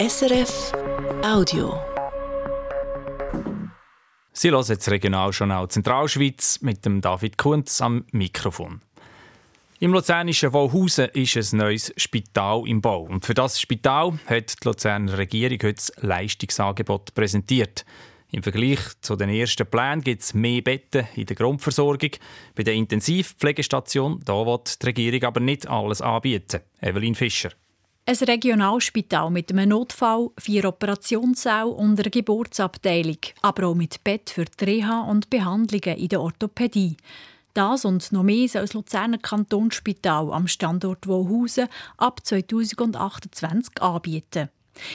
SRF Audio. Sie hören jetzt Regionaljournal Zentralschweiz mit dem David Kunz am Mikrofon. Im luzernischen Wohlhausen ist ein neues Spital im Bau. Und für das Spital hat die Luzerner Regierung heute das Leistungsangebot präsentiert. Im Vergleich zu den ersten Plänen gibt es mehr Betten in der Grundversorgung. Bei der Intensivpflegestation da wird die Regierung aber nicht alles anbieten. Evelyn Fischer. Ein Regionalspital mit einem Notfall, vier Operationssäle und einer Geburtsabteilung, aber auch mit Bett für die Reha und Behandlungen in der Orthopädie. Das und noch mehr soll das Luzerner Kantonsspital am Standort Wohausen ab 2028 anbieten.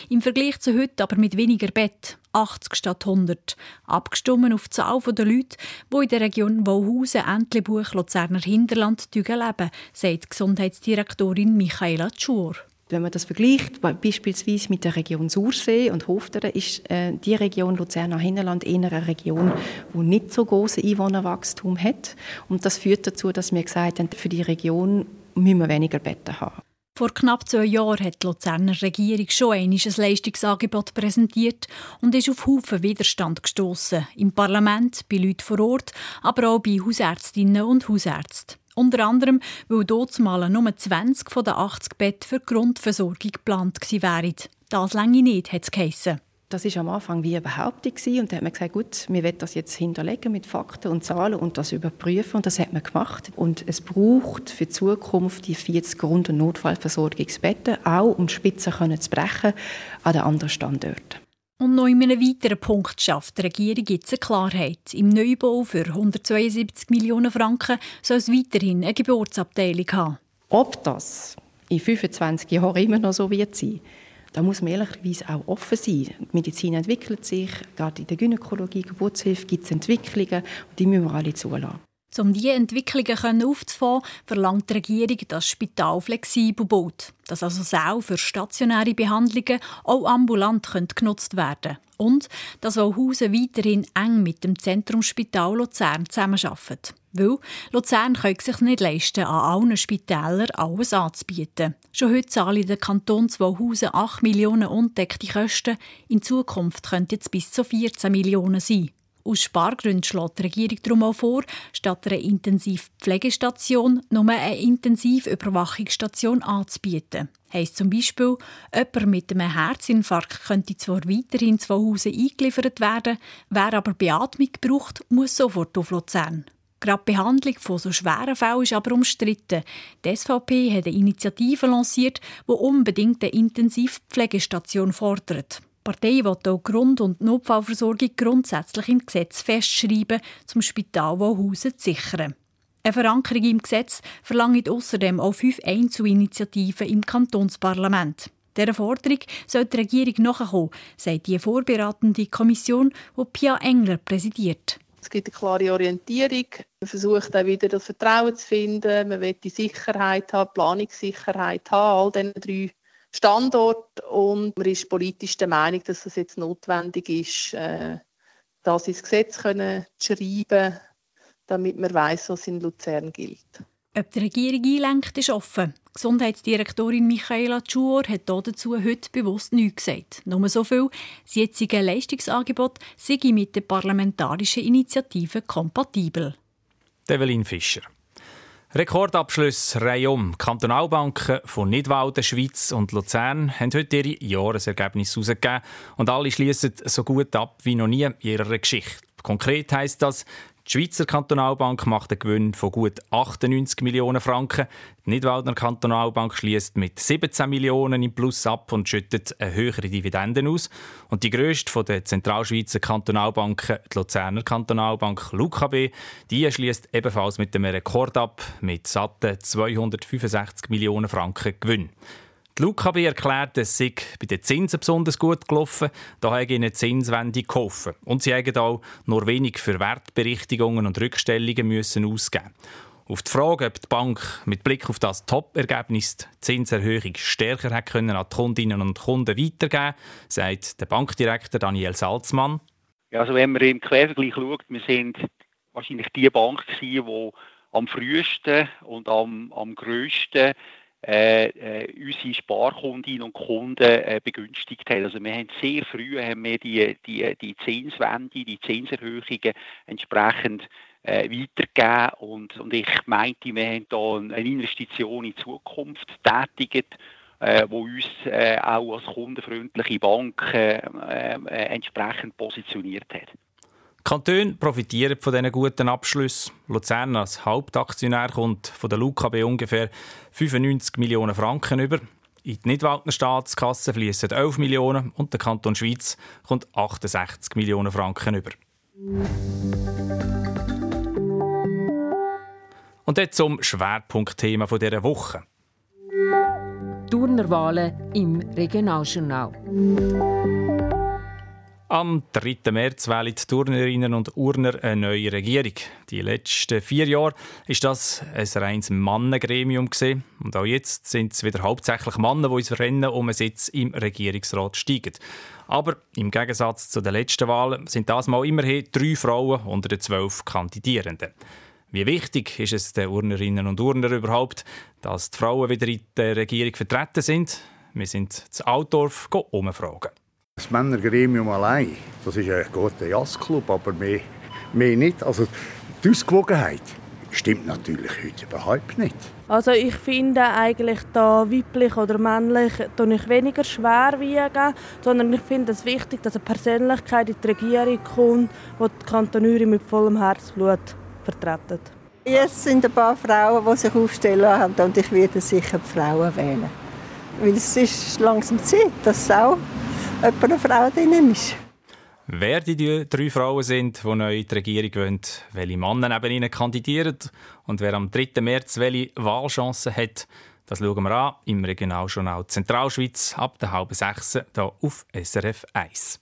Im Vergleich zu heute aber mit weniger Bett, 80 statt 100, abgestimmt auf die Zahl der Leute, die in der Region Wohausen, Entlebuch, Luzerner Hinterland leben, sagt Gesundheitsdirektorin Michaela Tschur. Wenn man das vergleicht, beispielsweise mit der Region Sursee und Hofteren, ist äh, die Region Luzerner Hinterland eher eine Region, die nicht so großes Einwohnerwachstum hat. Und das führt dazu, dass wir gesagt haben, für die Region müssen wir weniger Betten haben. Vor knapp zwei Jahren hat die Luzerner Regierung schon ein Leistungsangebot präsentiert und ist auf Haufen Widerstand gestoßen. Im Parlament, bei Leuten vor Ort, aber auch bei Hausärztinnen und Hausärzten. Unter anderem, weil dort mal nur 20 von den 80 Betten für die Grundversorgung geplant wären. Das länge nicht, hat es geheissen. Das war am Anfang wie eine Behauptung und da hat man gesagt, gut, wir wollen das jetzt hinterlegen mit Fakten und Zahlen und das überprüfen und das hat man gemacht. Und es braucht für die Zukunft die 40 Grund- und Notfallversorgungsbetten, auch um Spitzen zu brechen an den anderen Standorten. Und noch in einem weiteren Punkt schafft die Regierung jetzt eine Klarheit. Im Neubau für 172 Millionen Franken soll es weiterhin eine Geburtsabteilung haben. Ob das in 25 Jahren immer noch so wird sein, da muss man ehrlicherweise auch offen sein. Die Medizin entwickelt sich, gerade in der Gynäkologie, Geburtshilfe gibt es Entwicklungen und die müssen wir alle zulassen. Um diese Entwicklungen aufzufangen, verlangt die Regierung, dass das Spital flexibel baut. Dass also Säle für stationäre Behandlungen auch ambulant genutzt werden können. Und dass Hausen weiterhin eng mit dem Zentrumsspital Luzern zusammenarbeitet. Weil Luzern kann sich nicht leisten, an allen Spitälern alles anzubieten. Schon heute zahlen der Kanton Hausen 8 Millionen undeckte Kosten. In Zukunft könnten es bis zu 14 Millionen sein. Aus Spargründen schlägt die Regierung darum auch vor, statt einer Intensivpflegestation nur eine Intensivüberwachungsstation anzubieten. Heißt zum Beispiel, jemand mit einem Herzinfarkt könnte zwar weiterhin zu Hause eingeliefert werden, wer aber Beatmung braucht, muss sofort auf Luzern. Gerade die Behandlung von so schweren Fällen ist aber umstritten. Die SVP hat eine Initiative lanciert, die unbedingt eine Intensivpflegestation fordert. Die Partei will auch Grund- und Notfallversorgung grundsätzlich im Gesetz festschreiben, zum Spital Wohlhausen zu sichern. Eine Verankerung im Gesetz verlangt außerdem auch fünf Einzelinitiativen im Kantonsparlament. Dieser Forderung soll die Regierung nachkommen, sagt die vorberatende Kommission, die Pia Engler präsidiert. Es gibt eine klare Orientierung. Man versucht auch wieder das Vertrauen zu finden. Man will die Sicherheit haben, Planungssicherheit haben, all diese drei Standort und man ist politisch der Meinung, dass es jetzt notwendig ist, äh, das ins Gesetz können zu schreiben, damit man weiß, was in Luzern gilt. Ob die Regierung einlenkt, ist offen. Gesundheitsdirektorin Michaela Tschuor hat dazu heute bewusst nichts gesagt. Nur so viel, das jetzige Leistungsangebot sei mit der parlamentarischen Initiative kompatibel. Develin Fischer. Rekordabschluss Reihe um. Kantonalbanken von Nidwalden, Schweiz und Luzern haben heute ihre Jahresergebnisse herausgegeben und alle schließen so gut ab wie noch nie in ihrer Geschichte. Konkret heißt das, die Schweizer Kantonalbank macht einen Gewinn von gut 98 Millionen Franken. Die Nidwaldner Kantonalbank schließt mit 17 Millionen im Plus ab und schüttet eine höhere Dividenden aus. Und die grösste der Zentralschweizer Kantonalbanken, die Luzerner Kantonalbank LUKB, die schließt ebenfalls mit einem Rekord ab mit satten 265 Millionen Franken Gewinn. Die LUKB erklärt, es sei bei den Zinsen besonders gut gelaufen. Da haben ihnen Zinswende geholfen. Und sie haben auch nur wenig für Wertberichtigungen und Rückstellungen müssen ausgeben auf die Frage, ob die Bank mit Blick auf das Top-Ergebnis die Zinserhöhung stärker hätte können an die Kundinnen und Kunden weitergeben sagt der Bankdirektor Daniel Salzmann. Ja, also wenn man im Quervergleich schaut, wir sind wahrscheinlich die Bank die am frühesten und am, am grössten äh, äh, unsere Sparkundinnen und Kunden äh, begünstigt hat. Also wir haben sehr früh haben wir die, die, die Zinswende, die Zinserhöhungen entsprechend äh, weitergegeben und, und ich meinte, wir haben da eine Investition in die Zukunft tätigt, äh, wo uns äh, auch als kundenfreundliche Bank äh, äh, entsprechend positioniert hat. Kantone profitieren von diesen guten Abschlüssen. Luzern als Hauptaktionär kommt von der LUKB ungefähr 95 Millionen Franken über. In die Nidwaldner Staatskasse fließen 11 Millionen und der Kanton Schweiz kommt 68 Millionen Franken über. Und jetzt zum Schwerpunktthema dieser Woche. Turnerwahlen im Regionaljournal. Am 3. März wählen die Turnerinnen und Urner eine neue Regierung. Die letzten vier Jahre ist das ein reines Mannengremium und auch jetzt sind es wieder hauptsächlich Männer, die ins Rennen um einen Sitz im Regierungsrat steigen. Aber im Gegensatz zu den letzten Wahlen sind das mal immerhin drei Frauen unter den zwölf Kandidierenden. Wie wichtig ist es den Urnerinnen und Urner überhaupt, dass die Frauen wieder in der Regierung vertreten sind? Wir sind zu Altdorf umfragen. Das Männergremium allein, das ist ein guter Jazzclub, aber mehr, mehr nicht. Also die Ausgewogenheit stimmt natürlich heute überhaupt nicht. Also ich finde eigentlich da weiblich oder männlich ich weniger schwer wiegen, sondern ich finde es wichtig, dass eine Persönlichkeit in die Regierung kommt, die die Kantonüre mit vollem Herzblut vertreten. Jetzt sind ein paar Frauen, die sich aufstellen haben und ich werde sicher die Frauen wählen. Weil es ist langsam Zeit, dass auch eine Frau drin ist. Wer die drei Frauen sind, die neu in die Regierung wollen, welche Männer neben ihnen kandidieren und wer am 3. März welche Wahlchancen hat, das schauen wir an im Regionaljournal Zentralschweiz ab der halben sechs hier auf SRF 1.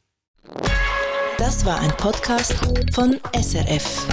Das war ein Podcast von SRF.